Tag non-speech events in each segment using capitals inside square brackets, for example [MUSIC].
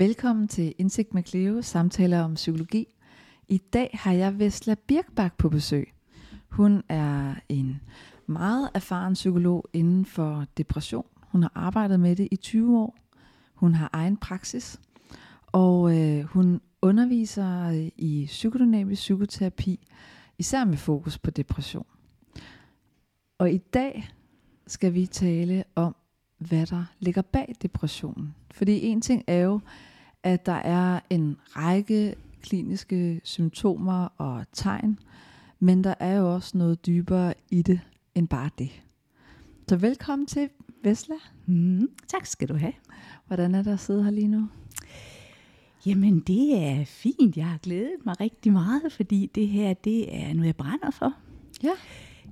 Velkommen til Indsigt med Cleo, samtaler om psykologi. I dag har jeg Vesla Birkbak på besøg. Hun er en meget erfaren psykolog inden for depression. Hun har arbejdet med det i 20 år. Hun har egen praksis, og øh, hun underviser øh, i psykodynamisk psykoterapi, især med fokus på depression. Og i dag skal vi tale om, hvad der ligger bag depressionen. Fordi en ting er jo, at der er en række kliniske symptomer og tegn, men der er jo også noget dybere i det end bare det. Så velkommen til Vesla. Mm, tak skal du have. Hvordan er der at sidde her lige nu? Jamen det er fint. Jeg har glædet mig rigtig meget, fordi det her det er noget, jeg brænder for. Ja.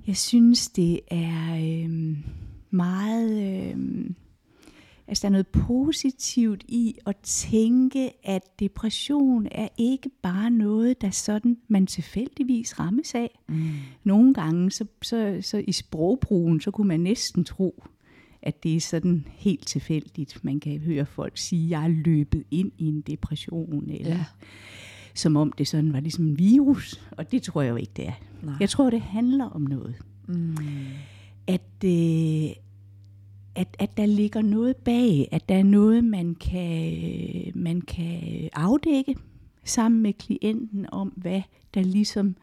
Jeg synes, det er øh, meget... Øh, altså der er noget positivt i at tænke, at depression er ikke bare noget, der sådan man tilfældigvis rammes af. Mm. Nogle gange, så, så, så i sprogbrugen, så kunne man næsten tro, at det er sådan helt tilfældigt. Man kan høre folk sige, at jeg er løbet ind i en depression, eller ja. som om det sådan var ligesom en virus, og det tror jeg jo ikke, det er. Nej. Jeg tror, det handler om noget. Mm. At, øh, at, at der ligger noget bag, at der er noget, man kan, man kan afdække sammen med klienten om, hvad der ligesom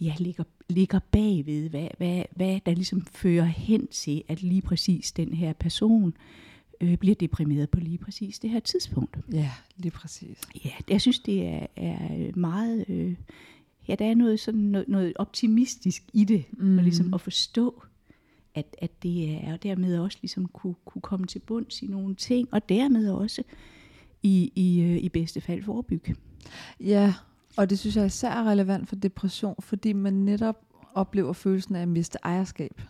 ja, ligger, ligger bagved, hvad, hvad, hvad der ligesom fører hen til, at lige præcis den her person øh, bliver deprimeret på lige præcis det her tidspunkt. Ja, lige præcis. Ja, jeg synes, det er, er meget... Øh, ja, der er noget, sådan noget, noget optimistisk i det, mm. og ligesom at forstå, at, at det er, og dermed også ligesom kunne, kunne komme til bunds i nogle ting, og dermed også i, i, øh, i bedste fald forebygge. Ja, og det synes jeg især er relevant for depression, fordi man netop oplever følelsen af at miste ejerskab.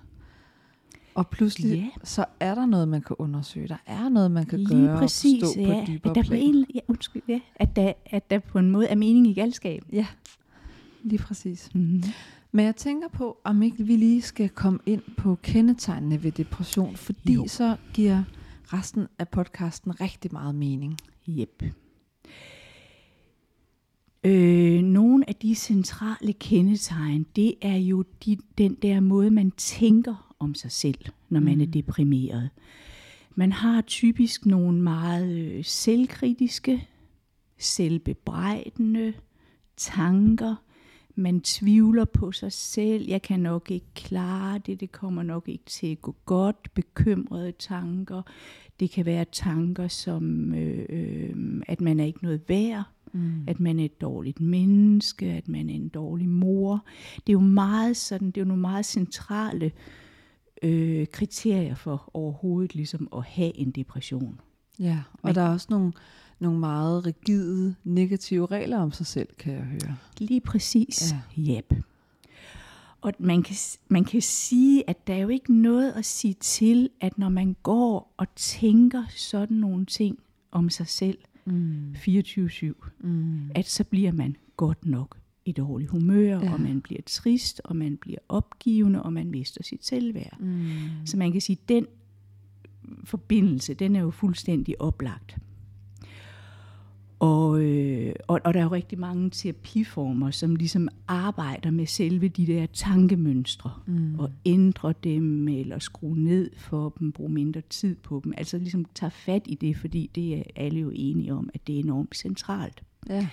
Og pludselig, ja. så er der noget, man kan undersøge. Der er noget, man kan Lige gøre præcis, og stå ja. på dybere at der plan. På en, ja, undskyld, ja. At, der, at der på en måde er mening i galskab. Ja, lige præcis. Mm-hmm. Men jeg tænker på, om ikke vi lige skal komme ind på kendetegnene ved depression, fordi jo. så giver resten af podcasten rigtig meget mening. Yep. Øh, nogle af de centrale kendetegn, det er jo de, den der måde, man tænker om sig selv, når man mm. er deprimeret. Man har typisk nogle meget øh, selvkritiske, selvbebrejdende tanker. Man tvivler på sig selv. Jeg kan nok ikke klare det. Det kommer nok ikke til at gå godt. Bekymrede tanker. Det kan være tanker som, øh, øh, at man er ikke noget værd Mm. At man er et dårligt menneske, at man er en dårlig mor. Det er jo meget sådan, det er jo nogle meget centrale øh, kriterier for overhovedet ligesom at have en depression. Ja, og Men, der er også nogle, nogle meget rigide negative regler om sig selv, kan jeg høre. Lige præcis. Ja. Yep. Og man kan, man kan sige, at der er jo ikke noget at sige til, at når man går og tænker sådan nogle ting om sig selv, mm. 24-7, mm. at så bliver man godt nok i dårlig humør, ja. og man bliver trist, og man bliver opgivende, og man mister sit selvværd. Mm. Så man kan sige, at den forbindelse, den er jo fuldstændig oplagt. Og, øh, og, og der er jo rigtig mange terapiformer, som ligesom arbejder med selve de der tankemønstre, mm. og ændre dem, eller skrue ned for dem, bruge mindre tid på dem. Altså ligesom tage fat i det, fordi det er alle jo enige om, at det er enormt centralt. Ja.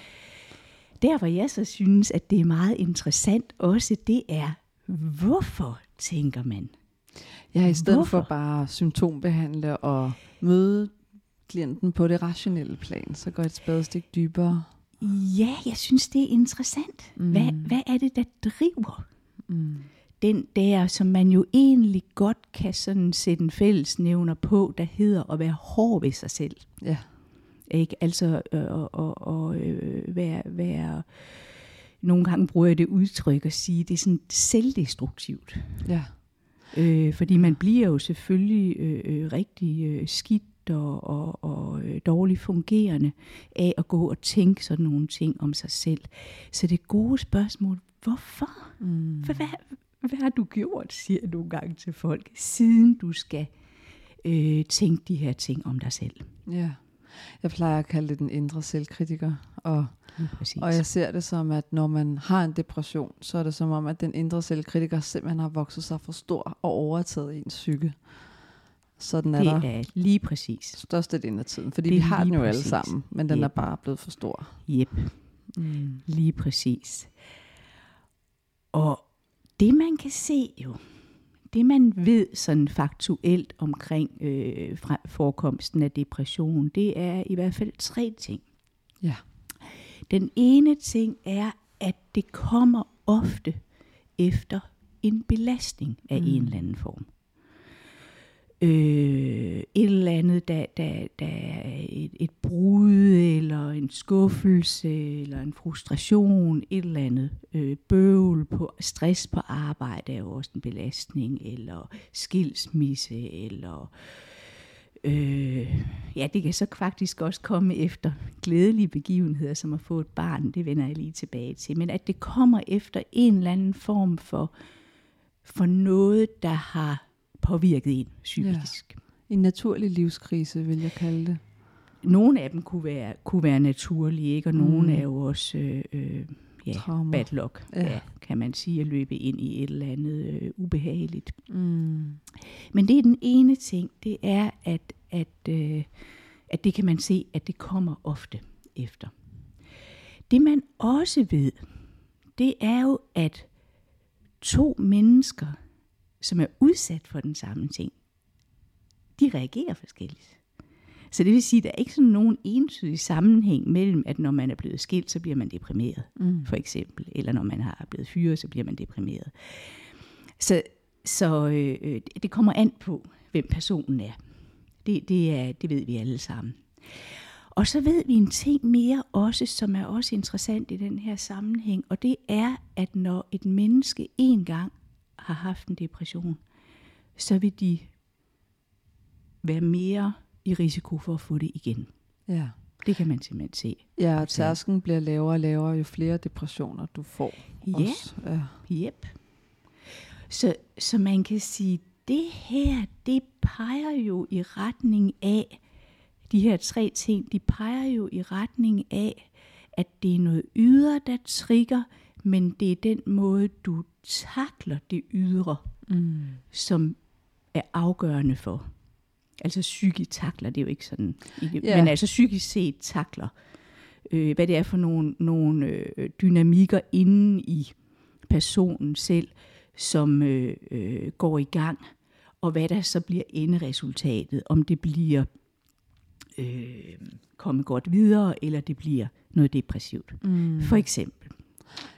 Der hvor jeg så synes, at det er meget interessant også, det er, hvorfor tænker man? Ja, i stedet hvorfor? for bare symptombehandle og møde klienten på det rationelle plan, så går et spadestik dybere. Ja, jeg synes, det er interessant. Mm. Hvad, hvad er det, der driver mm. den der, som man jo egentlig godt kan sådan sætte en fællesnævner på, der hedder at være hård ved sig selv. Ja. Ikke? Altså øh, og, og, og øh, være, være, nogle gange bruger jeg det udtryk at sige, det er sådan selvdestruktivt. Ja. Øh, fordi man bliver jo selvfølgelig øh, øh, rigtig øh, skidt og, og, og øh, dårligt fungerende af at gå og tænke sådan nogle ting om sig selv. Så det gode spørgsmål, hvorfor? Mm. Hvad, hvad, hvad har du gjort, siger jeg nogle gange til folk, siden du skal øh, tænke de her ting om dig selv? Ja. Jeg plejer at kalde det den indre selvkritiker, og, Præcis. og jeg ser det som, at når man har en depression, så er det som om, at den indre selvkritiker simpelthen har vokset sig for stor og overtaget ens psyke. Sådan er det der er lige præcis. størstedelen af tiden, fordi Det vi er har den jo alle præcis. sammen, men den er Yep. bare blevet for stor. Jep, Mm. lige præcis. Og det man kan se jo, det man ved sådan faktuelt omkring øh, fra- forekomsten af depression, det er i hvert fald tre ting. Ja. Den ene ting er, at det kommer ofte efter en belastning af mm. en eller anden form. Øh, et eller andet, der, der, der er et, et brud, eller en skuffelse, eller en frustration, et eller andet. Øh, bøvl, på, stress på arbejde er jo også en belastning, eller skilsmisse, eller øh, ja, det kan så faktisk også komme efter glædelige begivenheder, som at få et barn, det vender jeg lige tilbage til, men at det kommer efter en eller anden form for, for noget, der har påvirket en psykisk. En naturlig livskrise, vil jeg kalde det. Nogle af dem kunne være, kunne være naturlige, ikke? og nogle Mm. er jo også øh, øh, ja, Traumer. bad luck, Ja. ja. Ja, kan man sige, at løbe ind i et eller andet øh, ubehageligt. Mm. Men det er den ene ting, det er, at, at, øh, at det kan man se, at det kommer ofte efter. Det man også ved, det er jo, at to mennesker, som er udsat for den samme ting, de reagerer forskelligt. Så det vil sige, at der er ikke sådan nogen entydig sammenhæng mellem, at når man er blevet skilt, så bliver man deprimeret, Mm. for eksempel. Eller når man har blevet fyret, så bliver man deprimeret. Så, så øh, øh, det kommer an på, hvem personen er. Det, det, er. det ved vi alle sammen. Og så ved vi en ting mere også, som er også interessant i den her sammenhæng, og det er, at når et menneske en gang har haft en depression, så vil de være mere i risiko for at få det igen. Ja. Det kan man simpelthen se. Ja, og tærsken bliver lavere og lavere, jo flere depressioner du får. Ja. Også. ja. Yep. Så, så man kan sige, det her, det peger jo i retning af, de her tre ting, de peger jo i retning af, at det er noget ydre, der trigger, men det er den måde, du takler det ydre, Mm. som er afgørende for. Altså psykisk takler, det er jo ikke sådan, Ja. men altså psykisk set takler, øh, hvad det er for nogle, nogle øh, dynamikker inde i personen selv, som øh, øh, går i gang, og hvad der så bliver enderesultatet, om det bliver øh, komme godt videre, eller det bliver noget depressivt. Mm. For eksempel.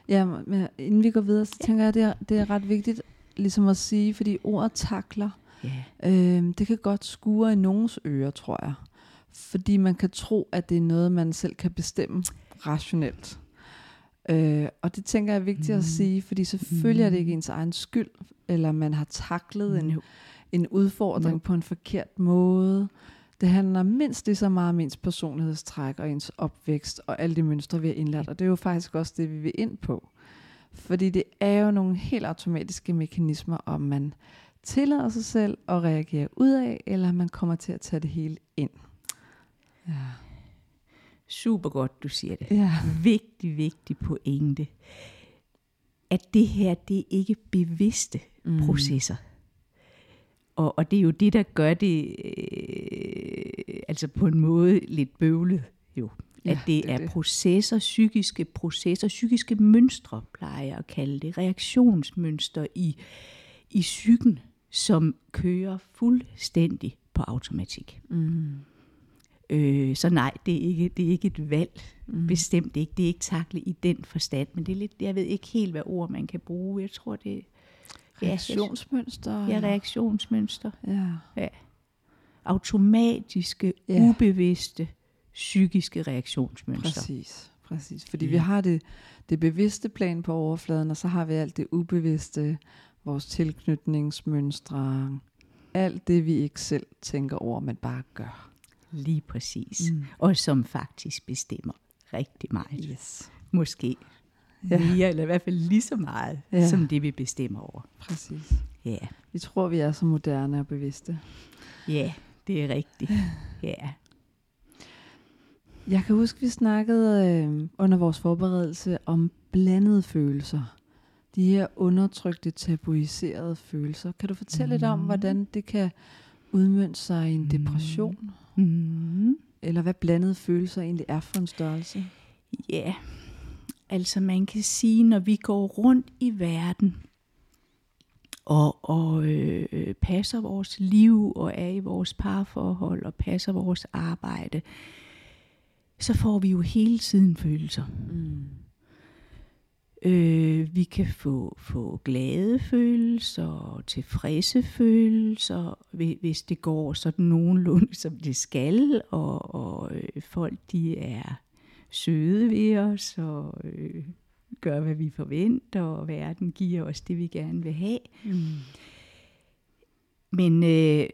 Ja, men inden vi går videre, så tænker jeg, at det er, det er ret vigtigt ligesom at sige, fordi ordet takler, Ja. øh, det kan godt skure i nogens ører, tror jeg. Fordi man kan tro, at det er noget, man selv kan bestemme rationelt. Øh, og det tænker jeg er vigtigt mm. at sige, fordi selvfølgelig er det ikke ens egen skyld, eller man har taklet en, No. en udfordring No. på en forkert måde. Det handler mindst lige så meget om ens personlighedstræk og ens opvækst og alle de mønstre, vi har indlært. Og det er jo faktisk også det, vi vil ind på. Fordi det er jo nogle helt automatiske mekanismer, om man tillader sig selv at reagere ud af, eller man kommer til at tage det hele ind. Ja. Super godt, du siger det. Ja. Vigtig, vigtig pointe. At det her, det er ikke bevidste mm. processer. Og, og det er jo det, der gør det øh, altså på en måde lidt bøvlet jo. Ja, at det, det er det. processer, psykiske processer, psykiske mønstre, plejer jeg at kalde det, reaktionsmønstre i, i psyken, som kører fuldstændig på automatik. Mm. Øh, så nej, det er ikke, det er ikke et valg. Mm. Bestemt ikke. Det er ikke takle i den forstand. Men det er lidt, jeg ved ikke helt, hvad ord man kan bruge. Jeg tror, det er Reaktionsmønster. ja, reaktionsmønster. Ja. Automatiske, Ja. ja. ubevidste, psykiske reaktionsmønstre. Præcis, præcis. Fordi Ja. vi har det, det bevidste plan på overfladen, og så har vi alt det ubevidste, vores tilknytningsmønstre, alt det, vi ikke selv tænker over, men bare gør. Lige præcis. Mm. Mm. Og som faktisk bestemmer rigtig meget. Yes. Måske Ja. mere, eller i hvert fald lige så meget, Ja. som det vi bestemmer over. Præcis. Ja, Vi tror, vi er så moderne og bevidste. ja det er rigtigt. [LAUGHS] Ja. Jeg kan huske, vi snakkede øh, under vores forberedelse om blandede følelser. De her undertrykte, tabuiserede følelser. Kan du fortælle mm. lidt om, hvordan det kan udmønte sig i en depression? Mm. Eller hvad blandede følelser egentlig er for en størrelse? Ja, altså man kan sige, når vi går rundt i verden og, og øh, passer vores liv og er i vores parforhold og passer vores arbejde, så får vi jo hele tiden følelser. Mm. Øh, vi kan få, få glade følelser, tilfredse følelser, hvis det går sådan nogenlunde, som det skal, og, og øh, folk de er søde ved os, og øh, gør, hvad vi forventer, og verden giver os det, vi gerne vil have. Mm. Men, øh,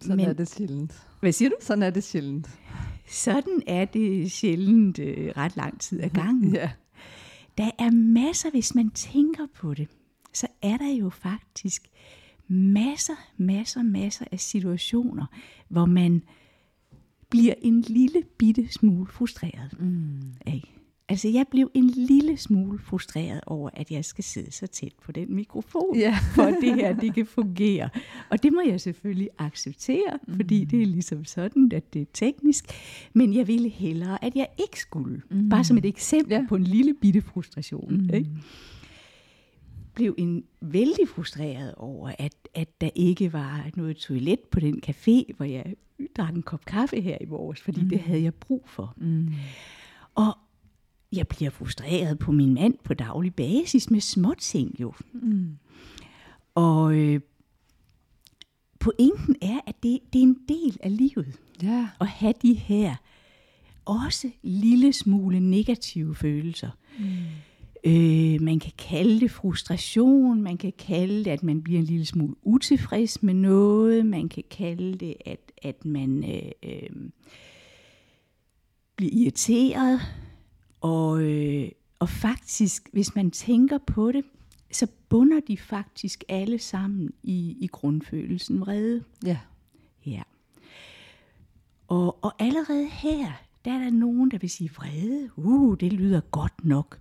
Sådan men er det sjældent. hvad siger du? Sådan er det sjældent. Sådan er det sjældent øh, ret lang tid ad gangen. [LAUGHS] Ja. Der er masser, hvis man tænker på det, så er der jo faktisk masser, masser, masser af situationer, hvor man bliver en lille bitte smule frustreret. Mm. Ikke? Altså, jeg blev en lille smule frustreret over, at jeg skal sidde så tæt på den mikrofon, Ja. for at det her det kan fungere. Og det må jeg selvfølgelig acceptere, fordi det er ligesom sådan, at det er teknisk. Men jeg ville hellere, at jeg ikke skulle. Mm. Bare som et eksempel Ja. på en lille bitte frustration. Mm. Ikke? Blev en vældig frustreret over, at, at der ikke var noget toilet på den café, hvor jeg drak en kop kaffe her i morges, fordi mm. det havde jeg brug for. Mm. Og jeg bliver frustreret på min mand på daglig basis med småting jo. Mm. Og øh, pointen er, at det, det er en del af livet Ja. at have de her også lille smule negative følelser. Mm. Øh, man kan kalde det frustration, man kan kalde det, at man bliver en lille smule utilfreds med noget, man kan kalde det, at, at man øh, øh, bliver irriteret, og, øh, og faktisk, hvis man tænker på det, så bunder de faktisk alle sammen i, i grundfølelsen vrede. Ja. Ja. Og, og allerede her, der er der nogen, der vil sige vrede. Uh, det lyder godt nok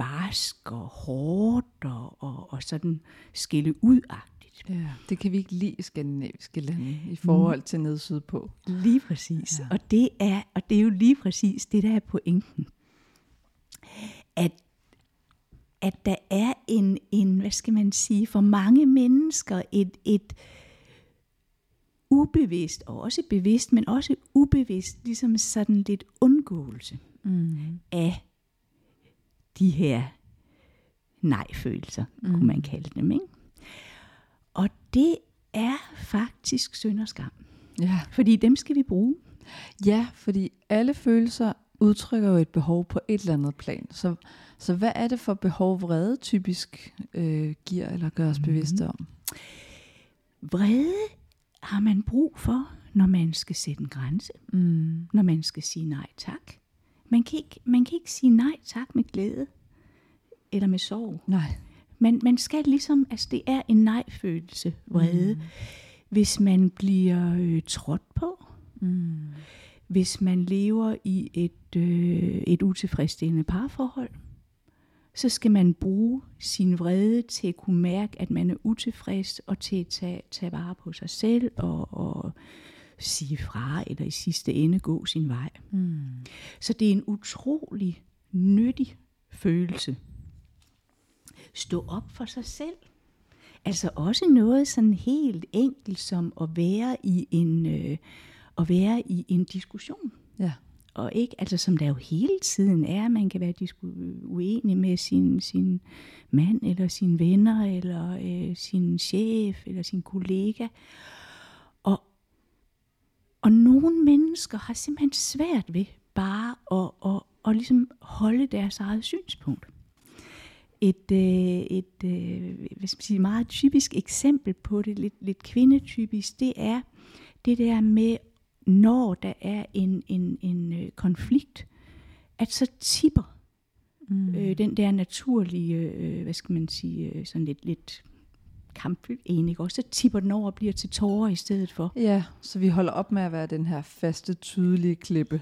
barsk og hårdt og, og, og sådan skille udagtigt. ja. Det kan vi ikke lide i skandinaviske lande i forhold til ned sydpå. Lige præcis. Ja. Og, det er, og det er jo lige præcis det, der er pointen. At, at der er en, en, hvad skal man sige, for mange mennesker et, et ubevidst, og også bevidst, men også ubevidst, ligesom sådan lidt undgåelse Mm. af de her nej-følelser, mm. kunne man kalde dem. Ikke? Og det er faktisk synd og skam, Ja. fordi dem skal vi bruge. ja, fordi alle følelser udtrykker jo et behov på et eller andet plan. Så, så hvad er det for behov vrede typisk øh, giver eller gør os Mhm. bevidste om? Vrede har man brug for, når man skal sætte en grænse, Mm. når man skal sige nej tak. Man kan ikke, man kan ikke sige nej tak med glæde eller med sorg. Nej. Man, man skal ligesom, altså det er en nej-følelse, vrede, mm. hvis man bliver øh, trådt på, Mm. hvis man lever i et, øh, et utilfredsstillende parforhold, så skal man bruge sin vrede til at kunne mærke, at man er utilfreds, og til at tage, tage vare på sig selv, og, og sige fra, eller i sidste ende gå sin vej. Mm. Så det er en utrolig nyttig følelse. Stå op for sig selv. Altså også noget sådan helt enkelt som at være i en, øh, at være i en diskussion. Ja. Og ikke, altså som der jo hele tiden er, man kan være disku- uenig med sin, sin mand, eller sine venner, eller øh, sin chef, eller sin kollega. Og, og nogle mennesker har simpelthen svært ved bare at, at, at ligesom holde deres eget synspunkt. Et, øh, et øh, hvad skal man sige, meget typisk eksempel på det, lidt, lidt kvindetypisk, det er det der med, når der er en, en, en øh, konflikt, at så tipper Mm. øh, den der naturlige, øh, hvad skal man sige, øh, sådan lidt, lidt kampfyldt en, ikke? Og så tipper den over og bliver til tårer i stedet for. Ja, så vi holder op med at være den her faste, tydelige klippe.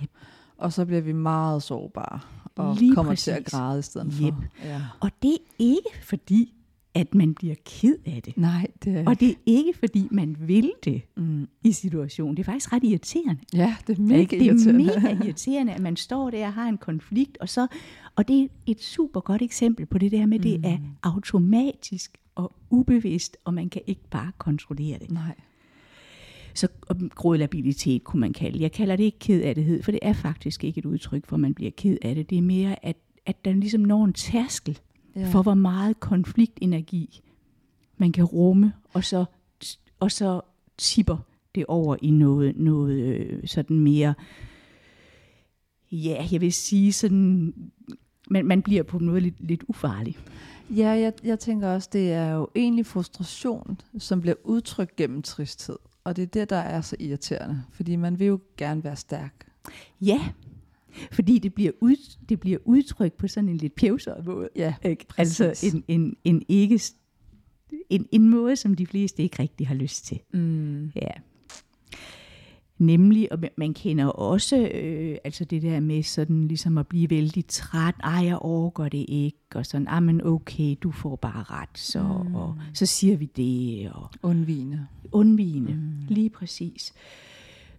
Og så bliver vi meget sårbare og Lige kommer til at præcis. græde i stedet for. Yep. Ja. Og det er ikke fordi, at man bliver ked af det. Nej, det er... Og det er ikke fordi, man vil det Mm. i situationen. Det er faktisk ret irriterende. Ja, det er mega det er irriterende. mega [LAUGHS] irriterende, at man står der og har en konflikt, og, så, og det er et super godt eksempel på det der med, at det er automatisk og ubevidst, og man kan ikke bare kontrollere det. Nej. Så grådlabilitet kunne man kalde det. Jeg kalder det ikke kedattighed, for det er faktisk ikke et udtryk for, at man bliver ked af det. Det er mere, at, at der ligesom når en tærskel Ja. for, hvor meget konfliktenergi man kan rumme, og så, og så tipper det over i noget, noget øh, sådan mere, ja, jeg vil sige sådan, man, man bliver på en måde lidt, lidt ufarlig. Ja, jeg, jeg tænker også, det er jo egentlig frustration, som bliver udtrykt gennem tristhed. Og det er det, der er så irriterende. Fordi man vil jo gerne være stærk. Ja, fordi det bliver, ud, det bliver udtrykt på sådan en lidt pjevseret måde. Ja, Ikke? præcis. Altså en, en, en, ikke, en, en måde, som de fleste ikke rigtig har lyst til. Mm. Ja. Nemlig, og man- kender også øh, altså det der med sådan ligesom at blive vældig træt. Ej, jeg overgår det ikke. Og sådan, ah, men okay, du får bare ret. Så, mm. og, så siger vi det. Og Undvigende. undvigende. Mm. Lige præcis.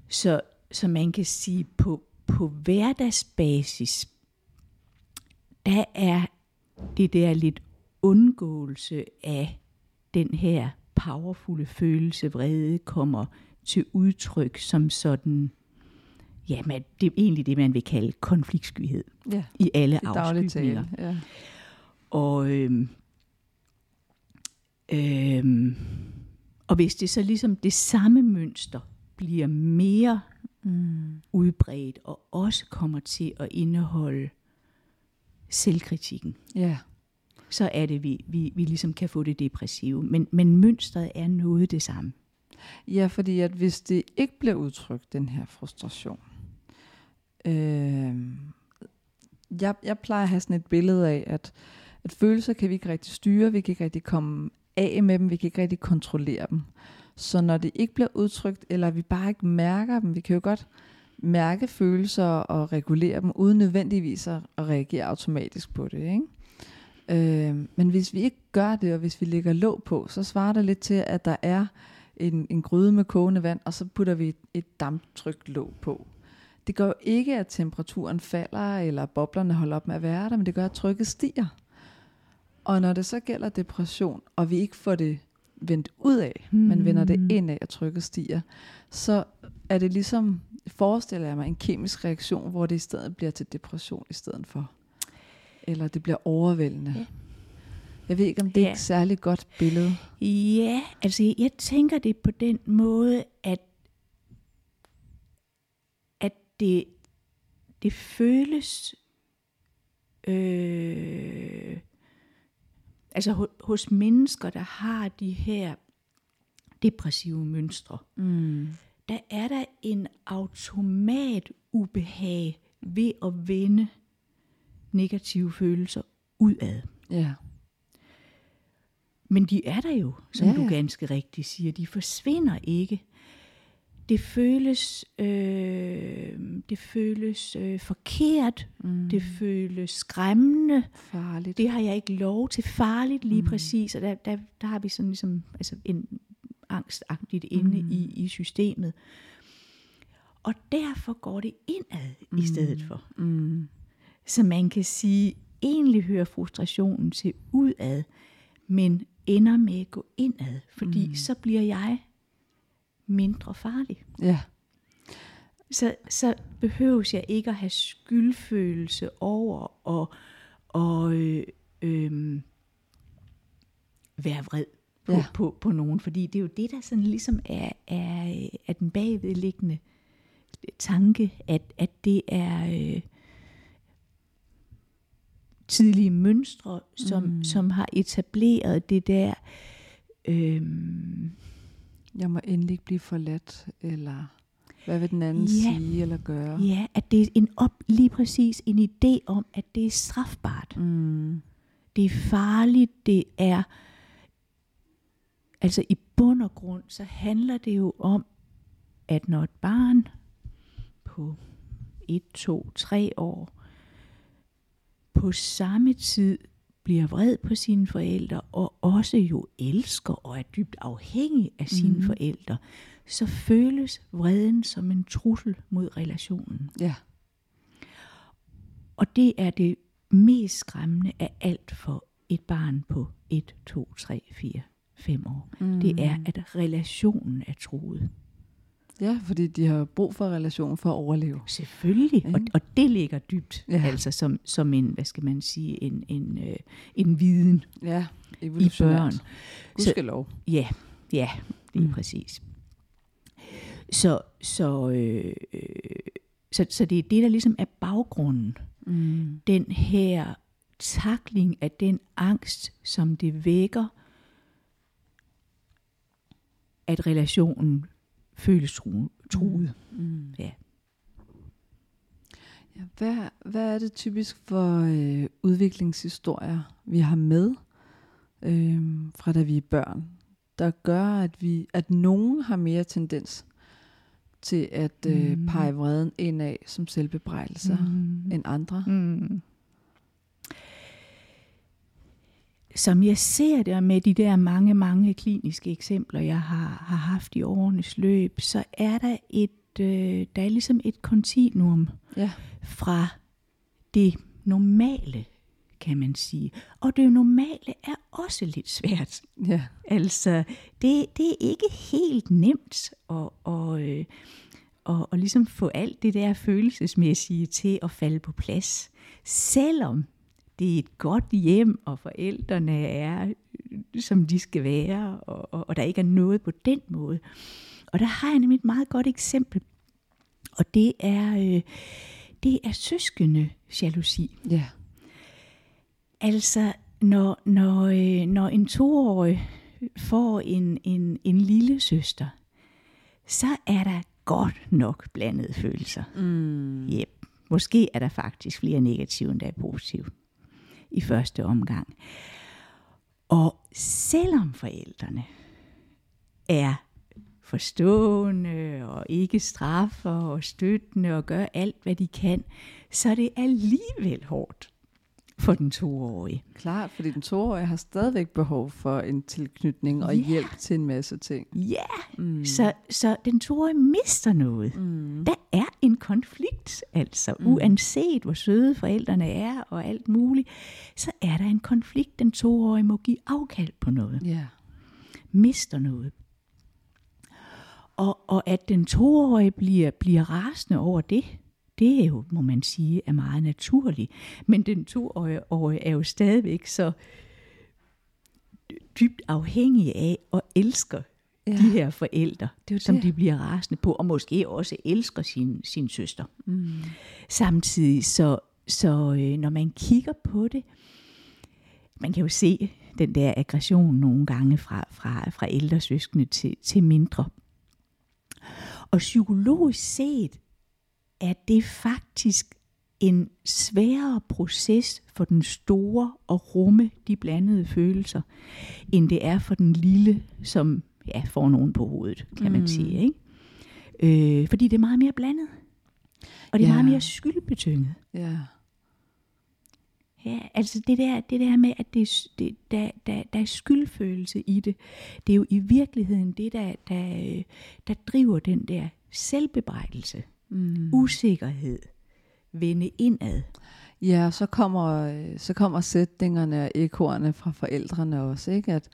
Så, så man kan sige, på, på hverdagsbasis, der er det der lidt undgåelse af den her powerfulde følelse, vrede, kommer til udtryk som sådan, ja, men det er egentlig det, man vil kalde konfliktskyhed Ja, i alle afskygninger. Ja. Og, øhm, øhm, og hvis det så ligesom det samme mønster bliver mere Mm. udbredt og også kommer til at indeholde selvkritikken, ja. så er det, vi, vi, vi ligesom kan få det depressive. Men, men mønstret er noget det samme. Ja, fordi at hvis det ikke bliver udtrykt, den her frustration. Øh, jeg, jeg plejer at have sådan et billede af, at, at følelser kan vi ikke rigtig styre, vi kan ikke rigtig komme af med dem, vi kan ikke rigtig kontrollere dem. Så når det ikke bliver udtrykt, eller vi bare ikke mærker dem, vi kan jo godt mærke følelser og regulere dem, uden nødvendigvis at reagere automatisk på det. Ikke? Øh, men hvis vi ikke gør det, og hvis vi lægger låg på, så svarer det lidt til, at der er en, en gryde med kogende vand, og så putter vi et, et damptryk låg på. Det gør jo ikke, at temperaturen falder, eller boblerne holder op med at være der, men det gør, at trykket stiger. Og når det så gælder depression, og vi ikke får det vendt ud af, mm. men vender det ind af, at trykket stiger, så er det ligesom, forestiller jeg mig, en kemisk reaktion, hvor det i stedet bliver til depression i stedet for. Eller det bliver overvældende. Ja. Jeg ved ikke, om det er Ja. et særligt godt billede. Ja, altså jeg tænker det på den måde, at, at det, det føles, øh, altså ho, hos mennesker, der har de her depressive mønstre, Mm. der er der en automat ubehag ved at vende negative følelser udad. Ja. Men de er der jo, som Ja, ja, du ganske rigtigt siger. De forsvinder ikke. Det føles, øh, det føles øh, forkert. Mm. Det føles skræmmende. Farligt. Det har jeg ikke lov til. Farligt lige mm. præcis. Og der, der, der har vi sådan ligesom altså en angstagtigt inde mm. i, i systemet. Og derfor går det indad mm. i stedet for. Mm. Så man kan sige, egentlig hører frustrationen til udad, men ender med at gå indad, fordi mm. så bliver jeg mindre farlig. Ja. Så, så behøves jeg ikke at have skyldfølelse over og, og øh, øh, være vred på, Ja. på, på nogen, fordi det er jo det, der sådan ligesom er, er, er den bagvedliggende tanke, at, at det er øh, tidlige mønstre, som, mm. som har etableret det der øh, Jeg må endelig ikke blive forladt, eller hvad vil den anden Ja. sige eller gøre? Ja, at det er en op, lige præcis en idé om, at det er strafbart. Mm. Det er farligt, det er altså i bund og grund, så handler det jo om, at når et barn på 1, 2, 3 år på samme tid bliver vred på sine forældre, og også jo elsker og er dybt afhængig af sine mm. forældre, så føles vreden som en trussel mod relationen. Ja. Og det er det mest skræmmende af alt for et barn på 1, 2, 3, 4, 5 år. Mm. Det er, at relationen er truet. Ja, fordi de har brug for relation for at overleve. Selvfølgelig, og, og det ligger dybt, ja. altså som, som en, hvad skal man sige, en, en, øh, en viden ja, i børn. Gudskelov. Så, ja, ja, er mm. præcis. Så, så, øh, øh, så, så det er det, der ligesom er baggrunden. Mm. Den her takling af den angst, som det vækker, at relationen føles truet. Mm. Mm. Ja. Ja, hvad, hvad er det typisk for øh, udviklingshistorier, vi har med øh, fra da vi er børn, der gør, at vi at nogen har mere tendens til at øh, mm. pege vreden ind af som selvbebrejdelser mm. end andre? Mm. Som jeg ser det med de der mange, mange kliniske eksempler, jeg har, har haft i årenes løb, så er der et, øh, der er ligesom et kontinuum ja. fra det normale kan man sige. Og det normale er også lidt svært. Ja. Altså, det, det er ikke helt nemt at, at, øh, at, at ligesom få alt det der følelsesmæssige til at falde på plads. Selvom det er et godt hjem, og forældrene er, som de skal være, og, og, og der ikke er noget på den måde. Og der har jeg nemlig et meget godt eksempel, og det er, øh, det er søskende jalousi. Ja. Altså, når, når, øh, når en toårig får en, en, en lille søster, så er der godt nok blandede følelser. Mm. Yep. Måske er der faktisk flere negative, end der er positive i første omgang. Og selvom forældrene er forstående og ikke straffer og støttende og gør alt, hvad de kan, så er det alligevel hårdt for den toårige. Klart, fordi den toårige har stadigvæk behov for en tilknytning og ja. hjælp til en masse ting. Ja, mm. så, så den toårige mister noget. Mm. Der er en konflikt, altså mm. uanset hvor søde forældrene er og alt muligt, så er der en konflikt, den toårige må give afkald på noget. Yeah. Mister noget. Og, og at den toårige bliver, bliver rasende over det, det er jo, må man sige, er meget naturligt. Men den toårige er jo stadigvæk så dybt afhængig af og elsker ja. de her forældre, det er som det. de bliver rasende på, og måske også elsker sin, sin søster. Mm. Samtidig så, så øh, når man kigger på det, man kan jo se den der aggression nogle gange fra, fra, fra ældre søskende til, til mindre. Og psykologisk set er det faktisk en sværere proces for den store at rumme de blandede følelser, end det er for den lille, som ja, får nogen på hovedet, kan man mm. sige. Ikke? Øh, fordi det er meget mere blandet. Og det er ja. meget mere skyldbetynget. Ja. Ja, altså det der, det der med, at det, det, der, der, der er skyldfølelse i det, det er jo i virkeligheden det, der, der, der driver den der selvbebrejdelse mm. usikkerhed vende indad. Ja, så kommer, så kommer sætningerne og ekorne fra forældrene også, ikke? At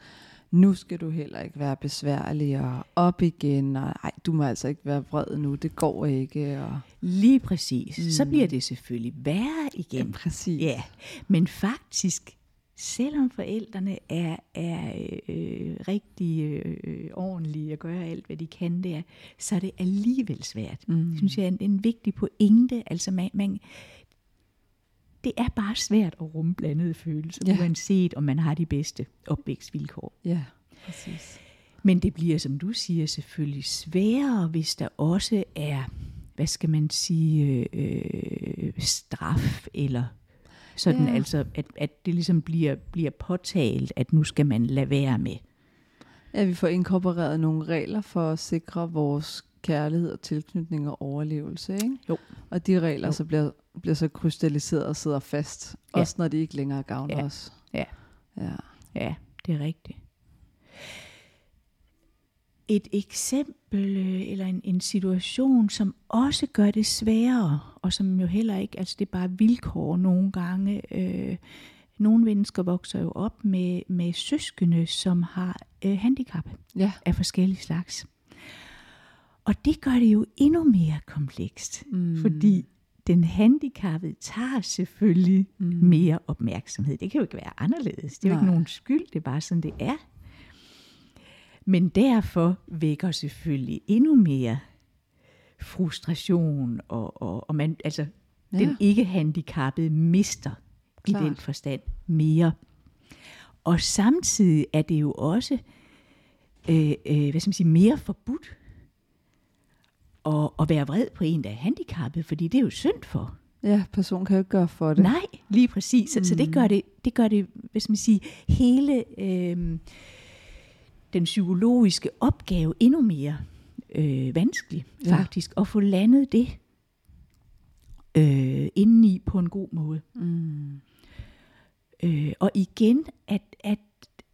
nu skal du heller ikke være besværlig og op igen, og ej, du må altså ikke være vred nu, det går ikke. Og... Lige præcis. Mm. Så bliver det selvfølgelig værre igen. Ja, præcis. Ja, men faktisk selvom forældrene er, er øh, rigtig øh, ordentlige og gør alt, hvad de kan der, så er det alligevel svært. Mm. Det synes jeg er en, en vigtig pointe. Altså man, man, det er bare svært at rumme blandede følelser, ja. uanset om man har de bedste opvækstvilkår. Ja, præcis. Men det bliver, som du siger, selvfølgelig sværere, hvis der også er, hvad skal man sige, øh, straf eller sådan ja. altså, at, at det ligesom bliver, bliver påtalt, at nu skal man lade være med. Ja, vi får inkorporeret nogle regler for at sikre vores kærlighed og tilknytning og overlevelse, ikke? Jo. Og de regler Jo. så bliver, bliver så krystalliseret og sidder fast, Ja. også når de ikke længere gavner Ja. os. Ja. Ja. Ja, det er rigtigt. Et eksempel øh, eller en, en situation, som også gør det sværere, og som jo heller ikke, altså det er bare vilkår nogle gange. Øh, nogle mennesker vokser jo op med, med søskende, som har øh, handicap Ja. af forskellige slags. Og det gør det jo endnu mere komplekst, Mm. fordi den handicappede tager selvfølgelig Mm. mere opmærksomhed. Det kan jo ikke være anderledes. Det er jo ikke Nej. nogen skyld, det er bare sådan, det er. Men derfor vækker selvfølgelig endnu mere frustration, og, og, og man, altså, ja. den ikke-handicappede mister Klart. i den forstand mere. Og samtidig er det jo også øh, øh, hvad skal man sige, mere forbudt at, at være vred på en, der er handicappet, fordi det er jo synd for. Ja, personen kan jo ikke gøre for det. Nej, lige præcis. Så, mm. så det gør det, det gør det, hvad skal man sige, hele øh, den psykologiske opgave endnu mere øh, vanskelig, Ja. faktisk, at få landet det øh, indeni på en god måde. Mm. Øh, og igen, at, at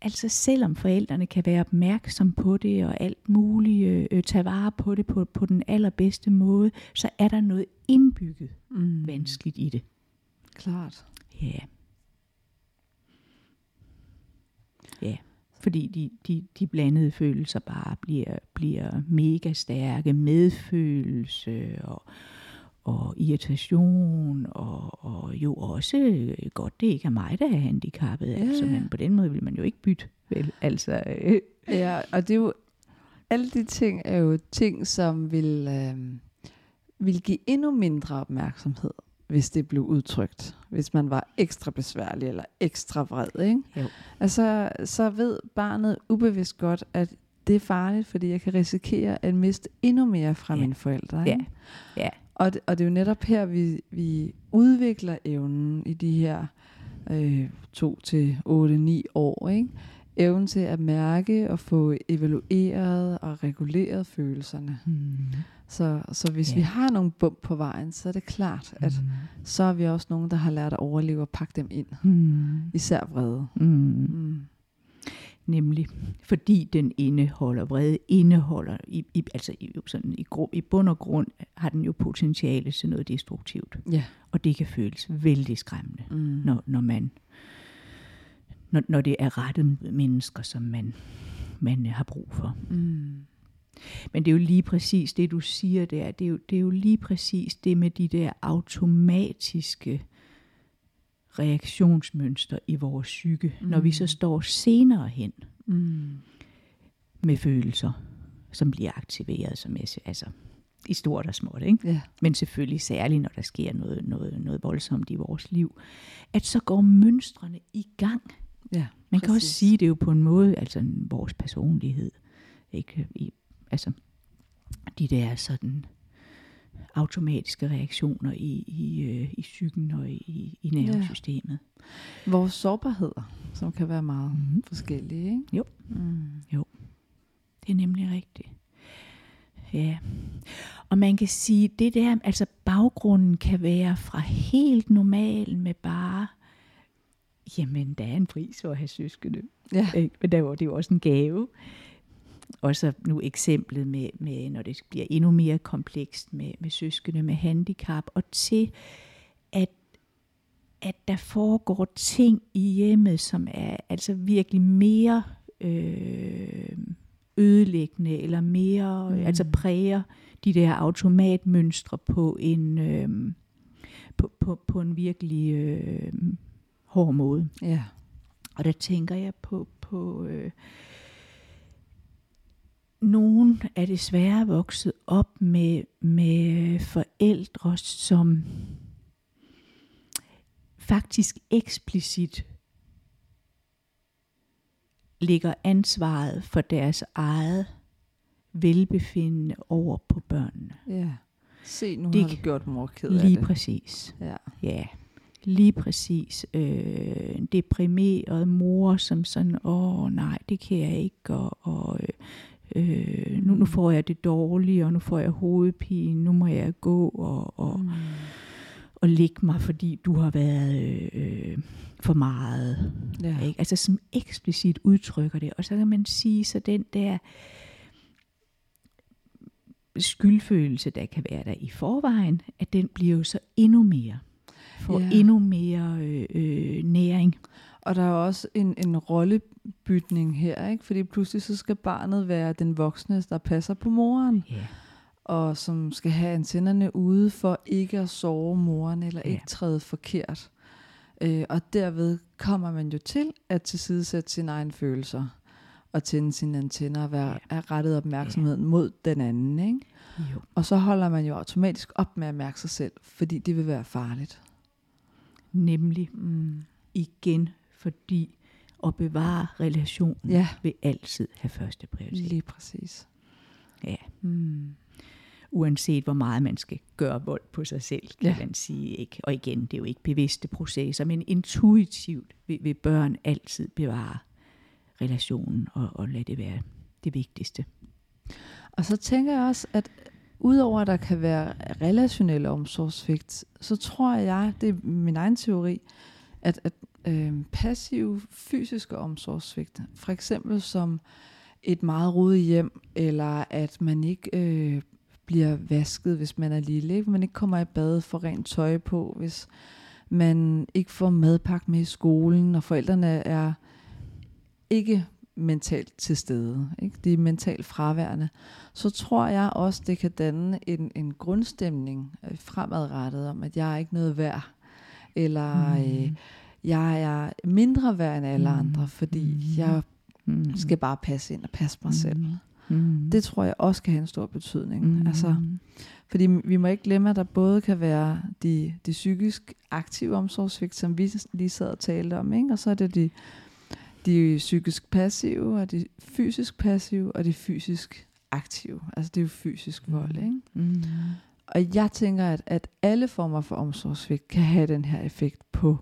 altså selvom forældrene kan være opmærksom på det og alt muligt, øh, øh, tage vare på det på, på den allerbedste måde, så er der noget indbygget Mm. vanskeligt i det. Klart. Ja. Ja, fordi de, de, de blandede følelser bare bliver, bliver mega stærke. Medfølelse og, og irritation og, og jo også øh, godt, det ikke er mig, der er handicappet. Ja, Altså, men på den måde vil man jo ikke bytte. Vel? Altså, øh, Ja, og det er jo, alle de ting er jo ting, som vil, øh, vil give endnu mindre opmærksomhed, hvis det blev udtrykt. Hvis man var ekstra besværlig eller ekstra vred, ikke? Jo. Altså, så ved barnet ubevidst godt, at det er farligt, fordi jeg kan risikere at miste endnu mere fra Ja. mine forældre. Ja. Ikke? Ja. Og, det, og det er jo netop her, vi, vi udvikler evnen i de her øh, 2 til 8-9 år. Ikke? Evnen til at mærke og få evalueret og reguleret følelserne. hmm, Så, så hvis Ja. vi har nogle bump på vejen, så er det klart, at hmm, så er vi også nogen, der har lært at overleve og pakke dem ind. hmm, Især vrede. hmm. Mm. Nemlig, fordi den indeholder vrede, indeholder, i, i, altså i, sådan i, gru, i bund og grund har den jo potentiale til noget destruktivt. Ja. Og det kan føles vældig skræmmende, Mm. når, når man når, når det er rettet mennesker, som man, man har brug for. Mm. Men det er jo lige præcis det, du siger der. Det er jo, det er jo lige præcis det med de der automatiske reaktionsmønstre i vores psyke, mm. når vi så står senere hen Mm. med følelser, som bliver aktiveret som altså i stort og småt, ikke? Ja. men selvfølgelig særligt, når der sker noget, noget, noget voldsomt i vores liv, at så går mønstrene i gang. ja. Man kan også Præcis. sige det jo på en måde, altså vores personlighed, ikke? I, altså de der sådan automatiske reaktioner i, i, øh, i psyken og i, i nervesystemet. Vores sårbarheder, som kan være meget Mhm. forskellige. Ikke? Jo. Mm. Det er nemlig rigtigt. Ja. Og man kan sige, det der, altså baggrunden kan være fra helt normal med bare, jamen der er en pris for at have søskende. Ja. Ikke? Men der var det er jo også en gave. Og så nu eksemplet med, med, når det bliver endnu mere komplekst med, med søskende med handicap, og til at, at der foregår ting i hjemmet, som er altså virkelig mere øh, ødelæggende, eller mere, mm. altså præger de der automatmønstre på en, øh, på, på, på en virkelig øh, hård måde. Ja. Og der tænker jeg på, på øh, nogen er desværre vokset op med, med forældre, som faktisk eksplicit lægger ansvaret for deres eget velbefindende over på børnene. ja. Se, nu Det har du gjort mor ked af Lige det. præcis. Ja. Ja, Lige præcis. Øh, en deprimeret mor, som sådan, åh nej, det kan jeg ikke, og, og øh, nu, nu får jeg det dårligt, og nu får jeg hovedpine, nu må jeg gå og, og, mm. og lægge mig, fordi du har været øh, for meget. Ja. Ikke? Altså som eksplicit udtrykker det. Og så kan man sige, så den der skyldfølelse, der kan være der i forvejen, at den bliver jo så endnu mere får ja. endnu mere øh, øh, næring. Og der er også en, en rollebytning her, ikke? fordi pludselig så skal barnet være den voksne, der passer på moren. Ja. Og som skal have antennerne ude for ikke at sove moren, eller ja. ikke træde forkert. Øh, og derved kommer man jo til at tilsidesætte sine egne følelser og tænde sine antenner og være ja. rettet opmærksomheden ja. mod den anden. Ikke? Jo. Og så holder man jo automatisk op med at mærke sig selv, fordi det vil være farligt. Nemlig mm. igen, fordi at bevare relationen ja. vil altid have første prioritet. Lige præcis. Ja. Mm. Uanset hvor meget man skal gøre vold på sig selv, kan ja. man sige. Ikke? Og igen, det er jo ikke bevidste processer, men intuitivt vil, vil børn altid bevare relationen og, og lade det være det vigtigste. Og så tænker jeg også, at Udover at der kan være relationelle omsorgsvigt, så tror jeg, det er min egen teori, at, at øh, passiv fysiske omsorgssvigt, for eksempel som et meget rodet hjem, eller at man ikke øh, bliver vasket, hvis man er lille, ikke? man ikke kommer i bad for rent tøj på, hvis man ikke får madpakke med i skolen, og forældrene er ikke mentalt til stede. Ikke? de er mentalt fraværende. Så tror jeg også, det kan danne en, en grundstemning øh, fremadrettet om, at jeg er ikke noget værd. Eller mm. øh, jeg er mindre værd end alle mm. andre, fordi mm. jeg mm. skal bare passe ind og passe mig mm. selv. Mm. Det tror jeg også kan have en stor betydning. Mm. Altså, fordi vi må ikke glemme, at der både kan være de, de psykisk aktive omsorgsvigt, som vi lige sad og talte om, ikke? og så er det de de psykisk passive, og de fysisk passive, og de fysisk aktive. Altså det er jo fysisk mm. vold, ikke? Mm. Og jeg tænker, at, at alle former for omsorgsvigt kan have den her effekt på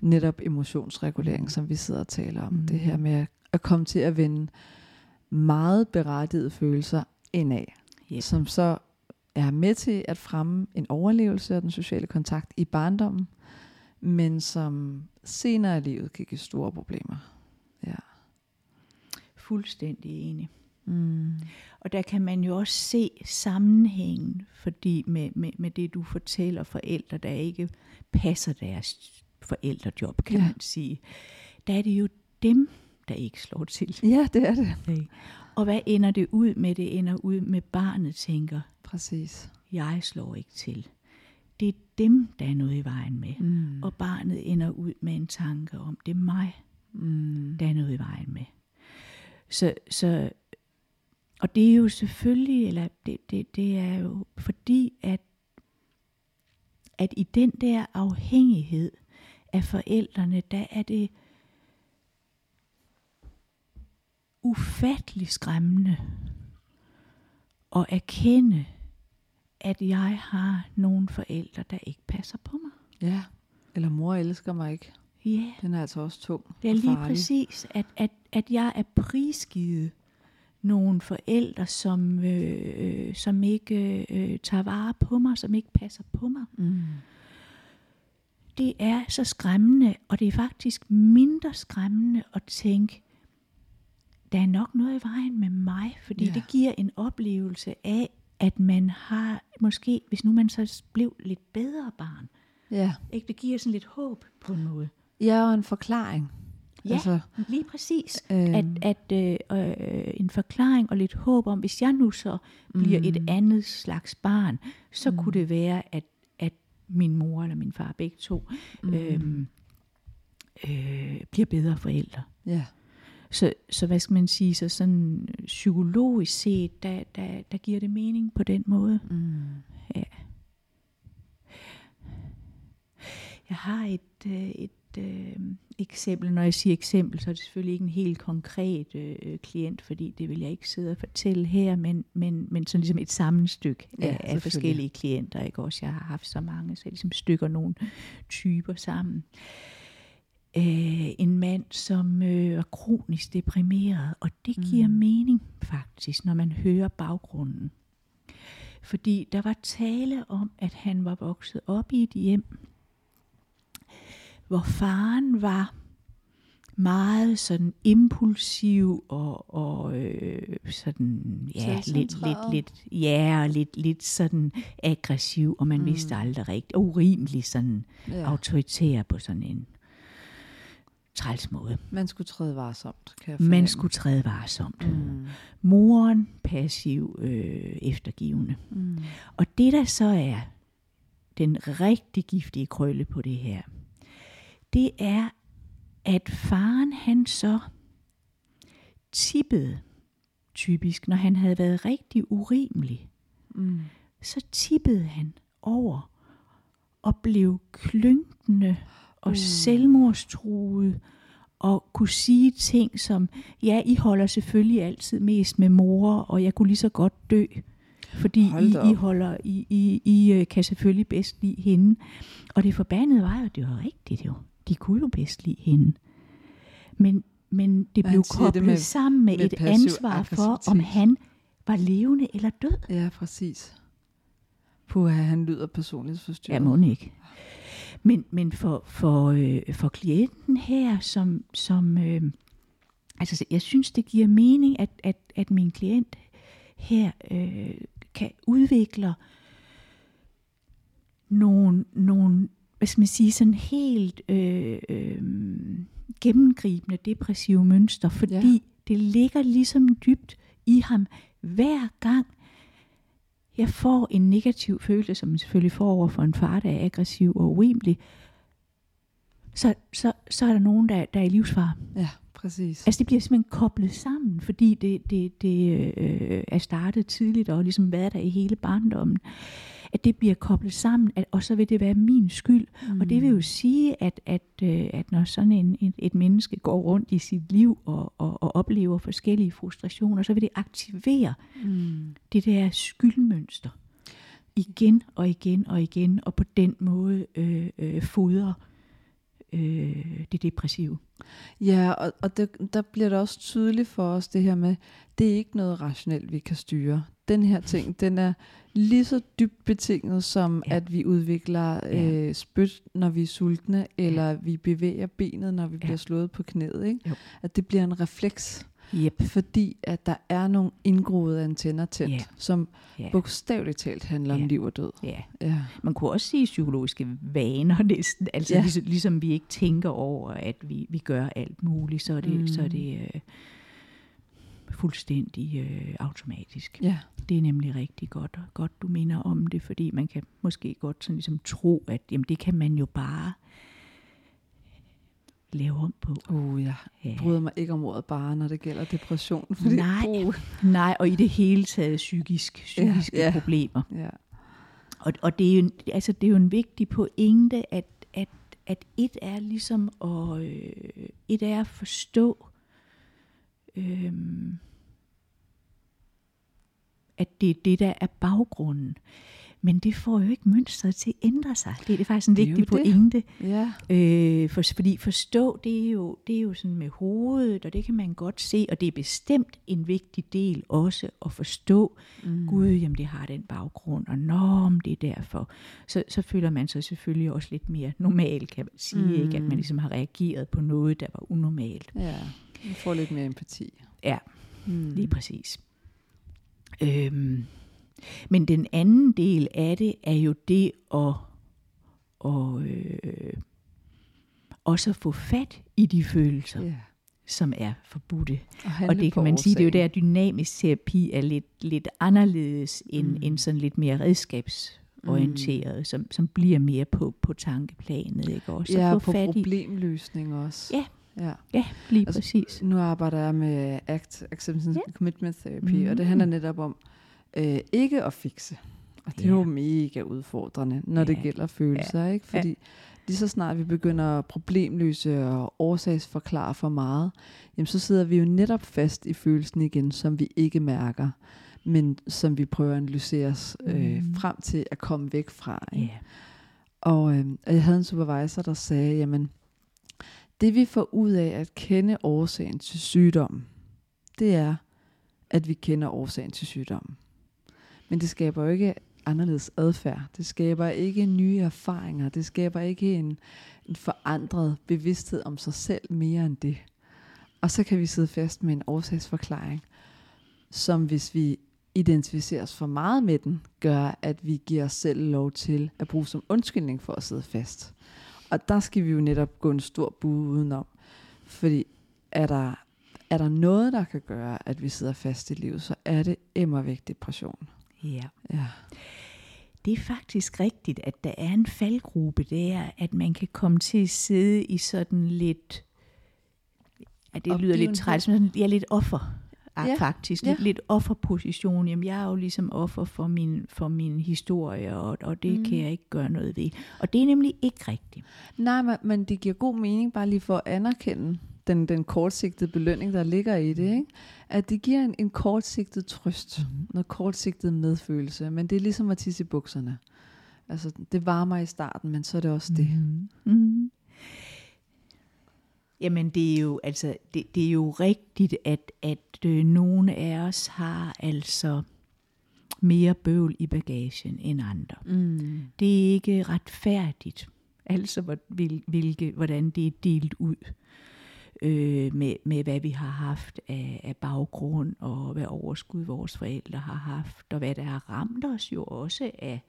netop emotionsregulering, som vi sidder og taler om. Mm. Det her med at, at komme til at vende meget berettigede følelser indad, yep. som så er med til at fremme en overlevelse af den sociale kontakt i barndommen, men som senere i livet kan give store problemer. Ja. Fuldstændig enig. Mm. Og der kan man jo også se sammenhængen, fordi med, med, med det du fortæller forældre, der ikke passer deres forældrejob, kan ja. man sige, der er det jo dem, der ikke slår til. Ja, det er det. Okay. Og hvad ender det ud med? Det ender ud med, barnet tænker, Præcis. jeg slår ikke til. Det er dem, der er noget i vejen med. Mm. Og barnet ender ud med en tanke om, det er mig, mm. der er noget i vejen med. Så, så, og det er jo selvfølgelig, eller det, det, det er jo fordi, at, at i den der afhængighed af forældrene, der er det ufattelig skræmmende at erkende, at jeg har nogle forældre, der ikke passer på mig. Ja, eller mor elsker mig ikke. Ja. Den er altså også tung. Det er lige farlig. præcis, at, at, at jeg er prisgivet nogle forældre, som, øh, som ikke øh, tager vare på mig, som ikke passer på mig. Mm. Det er så skræmmende, og det er faktisk mindre skræmmende at tænke, der er nok noget i vejen med mig, fordi ja. det giver en oplevelse af, at man har, måske, hvis nu man så blev lidt bedre barn, ja. ikke, det giver sådan lidt håb på en måde. Ja, og en forklaring. Ja, altså, lige præcis. Øh, at at øh, øh, en forklaring og lidt håb om, hvis jeg nu så bliver mm. et andet slags barn, så mm. kunne det være, at, at min mor eller min far, begge to, mm. øh, øh, bliver bedre forældre. Ja. Så, så hvad skal man sige, så sådan psykologisk set, der, der, der giver det mening på den måde. Mm. Ja. Jeg har et, øh, et øh, eksempel, når jeg siger eksempel, så er det selvfølgelig ikke en helt konkret øh, klient, fordi det vil jeg ikke sidde og fortælle her, men, men, men sådan ligesom et sammenstykke Ja, af, af forskellige klienter. Ikke? Også jeg har haft så mange, så jeg ligesom stykker nogle typer sammen. Øh, en mand, som øh, er kronisk deprimeret, og det giver Mm. mening faktisk, når man hører baggrunden. Fordi der var tale om, at han var vokset op i et hjem, hvor faren var meget sådan impulsiv og, og øh, sådan ja lidt, lidt, lidt ja og lidt, lidt sådan aggressiv og man mm. vidste aldrig rigtigt og urimelig sådan ja. Autoritær på sådan en træls måde. Man skulle træde varsomt, kan jeg Man fornemme. skulle træde varsomt. Mm. Moren passiv øh, eftergivende. Mm. Og det der så er den rigtig giftige krølle på det her, det er, at faren han så tippede typisk, når han havde været rigtig urimelig, Mm. så tippede han over og blev klynkende og Uh. selvmordstruet og kunne sige ting som, ja, I holder selvfølgelig altid mest med mor, og jeg kunne lige så godt dø, fordi I, I, holder, I, I, I øh, kan selvfølgelig bedst lide hende. Og det forbandede var jo, det var rigtigt jo. De kunne jo bedst lide hende. Men, men det blev siger det koblet med- sammen med, med et ansvar for, om han var levende eller død. Ja, præcis. Puha, han lyder personlighedsforstyrret. Ja, må ikke. Men, men for, for, øh, for klienten her, som, som øh, altså jeg synes, det giver mening, at, at, at min klient her øh, kan udvikle nogle, nogle, hvad skal man sige, sådan helt øh, øh, gennemgribende depressive mønster, fordi Ja. det ligger ligesom dybt i ham hver gang, jeg får en negativ følelse, som man selvfølgelig får over for en far, der er aggressiv og urimelig, så, så, så er der nogen, der, der er i livsfar. Ja, præcis. Altså det bliver simpelthen koblet sammen, fordi det, det, det øh, er startet tidligt og ligesom været der i hele barndommen. At det bliver koblet sammen, at, og så vil det være min skyld. Mm. Og det vil jo sige, at, at, øh, at når sådan en, et, et menneske går rundt i sit liv og, og, og oplever forskellige frustrationer, så vil det aktivere Mm. det der skyldmønster igen og igen og igen, og på den måde øh, øh, fodre øh, det depressive. Ja, og, og det, der bliver det også tydeligt for os det her med, det er ikke noget rationelt, vi kan styre. Den her ting, den er lige så dybt betinget som, ja. Ja. at vi udvikler Ja. øh, spyt, når vi er sultne, eller vi bevæger benet, når vi Ja. bliver slået på knæet. Ikke? Jo. At det bliver en refleks, Yep. fordi at der er nogle indgroede antenner tændt, Ja. som Ja. bogstaveligt talt handler om Ja. liv og død. ja. Ja. Man kunne også sige psykologiske vaner, [LAUGHS] næsten. Altså Ja. ja. ligesom, ligesom vi ikke tænker over, at vi, vi gør alt muligt, så er det, Mm. mm. så er det øh, fuldstændig øh, automatisk. ja. Det er nemlig rigtig godt, og godt du minder om det, fordi man kan måske godt sådan ligesom tro, at jamen, det kan man jo bare lave om på. Uh, jeg Ja. bryder mig ikke om ordet bare, når det gælder depression. [LAUGHS] Fordi, Nej. Uh, Nej, og i det hele taget psykisk, psykiske ja. ja. problemer. ja. Og, og det, er jo en, altså, det er jo en vigtig pointe, at, at, at et er ligesom at, øh, et er at forstå, øh, at det er det, der er baggrunden. Men det får jo ikke mønstret til at ændre sig. Det er, faktisk en vigtig det. pointe. Ja. Øh, for, fordi forstå, det er, jo, det er jo sådan med hovedet, og det kan man godt se, og det er bestemt en vigtig del også at forstå, mm. Gud, jamen det har den baggrund, og norm, det er derfor. Så, så føler man sig selvfølgelig også lidt mere normal, kan man sige, mm. ikke? at man ligesom har reageret på noget, der var unormalt. Ja, man får lidt mere empati. Ja, Mm. lige præcis. Øhm, men den anden del af det er jo det at, at øh, også at få fat i de følelser, Ja. som er forbudte. Og, Og det kan man sige, det er jo der, dynamisk terapi er lidt, lidt anderledes end, Mm. end sådan lidt mere redskabsorienteret, mm. som, som bliver mere på, på tankeplanet. Ikke? Også Ja, få på fat i. problemløsning også. Ja. Ja. Ja, lige Altså, præcis. Nu arbejder jeg med ACT, Acceptance and Commitment Therapy, Mm. og det handler netop om øh, ikke at fikse. Og det er Ja. jo mega udfordrende, når det Ja. gælder følelser, ikke? Fordi lige så snart vi begynder at problemløse og årsagsforklare for meget, jamen så sidder vi jo netop fast i følelsen igen, som vi ikke mærker, men som vi prøver at analysere os øh, Mm. frem til at komme væk fra. Ja. Ikke? Og, øh, og jeg havde en supervisor, der sagde, jamen, det vi får ud af at kende årsagen til sygdommen, det er, at vi kender årsagen til sygdommen. Men det skaber jo ikke anderledes adfærd. Det skaber ikke nye erfaringer. Det skaber ikke en, en forandret bevidsthed om sig selv mere end det. Og så kan vi sidde fast med en årsagsforklaring, som hvis vi identificeres for meget med den, gør, at vi giver os selv lov til at bruge som undskyldning for at sidde fast. Og der skal vi jo netop gå en stor bue udenom. Fordi er der, er der noget, der kan gøre, at vi sidder fast i livet, så er det emmervæk depression. ja. Ja. Det er faktisk rigtigt, at der er en faldgruppe der, at man kan komme til at sidde i sådan lidt, ja, det lyder lidt træls, men ja, lidt offer. Ja, faktisk. ja. Lidt, lidt offerposition. Jamen, jeg er jo ligesom offer for min, for min historie, og, og det mm. kan jeg ikke gøre noget ved. Og det er nemlig ikke rigtigt. Nej, men, men det giver god mening bare lige for at anerkende den, den kortsigtede belønning, der ligger i det. Ikke? At det giver en, en kortsigtet trøst, mm. noget kortsigtet medfølelse, men det er ligesom at tisse i bukserne. Altså, det varmer i starten, men så er det også det. Mm. Mm. Jamen det er jo altså det, det er jo rigtigt at at øh, nogle af os har altså mere bøvl i bagagen end andre. Mm. Det er ikke retfærdigt. Altså hvor- hvil, hvilke, hvordan det er delt ud øh, med, med hvad vi har haft af, af baggrund og hvad overskud vores forældre har haft og hvad der har ramt os jo også af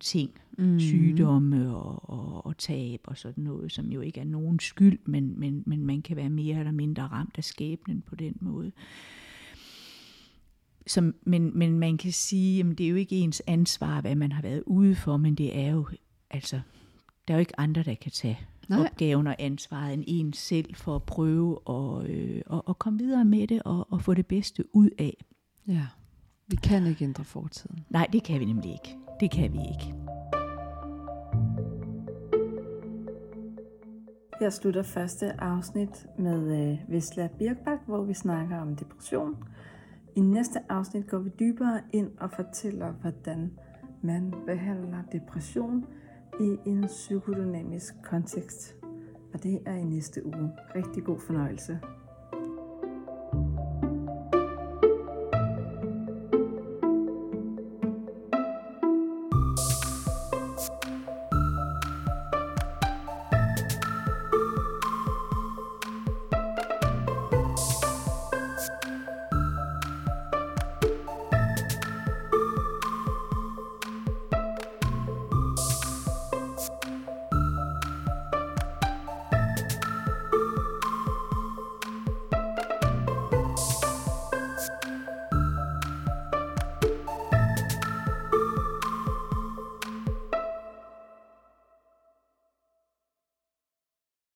ting Mm. sygdomme og, og, og tab og sådan noget, som jo ikke er nogen skyld, men, men, men man kan være mere eller mindre ramt af skæbnen på den måde. Som, men, men man kan sige, at det er jo ikke ens ansvar, hvad man har været ude for, men det er jo, altså, der er jo ikke andre, der kan tage Nej. Opgaven og ansvaret end en selv for at prøve at, øh, at, at komme videre med det og, og få det bedste ud af. Ja. Vi kan ikke ændre fortiden. Nej, det kan vi nemlig ikke. Det kan vi ikke. Jeg slutter første afsnit med øh, Vesla Birkbak, hvor vi snakker om depression. I næste afsnit går vi dybere ind og fortæller, hvordan man behandler depression i en psykodynamisk kontekst. Og det er i næste uge. Rigtig god fornøjelse.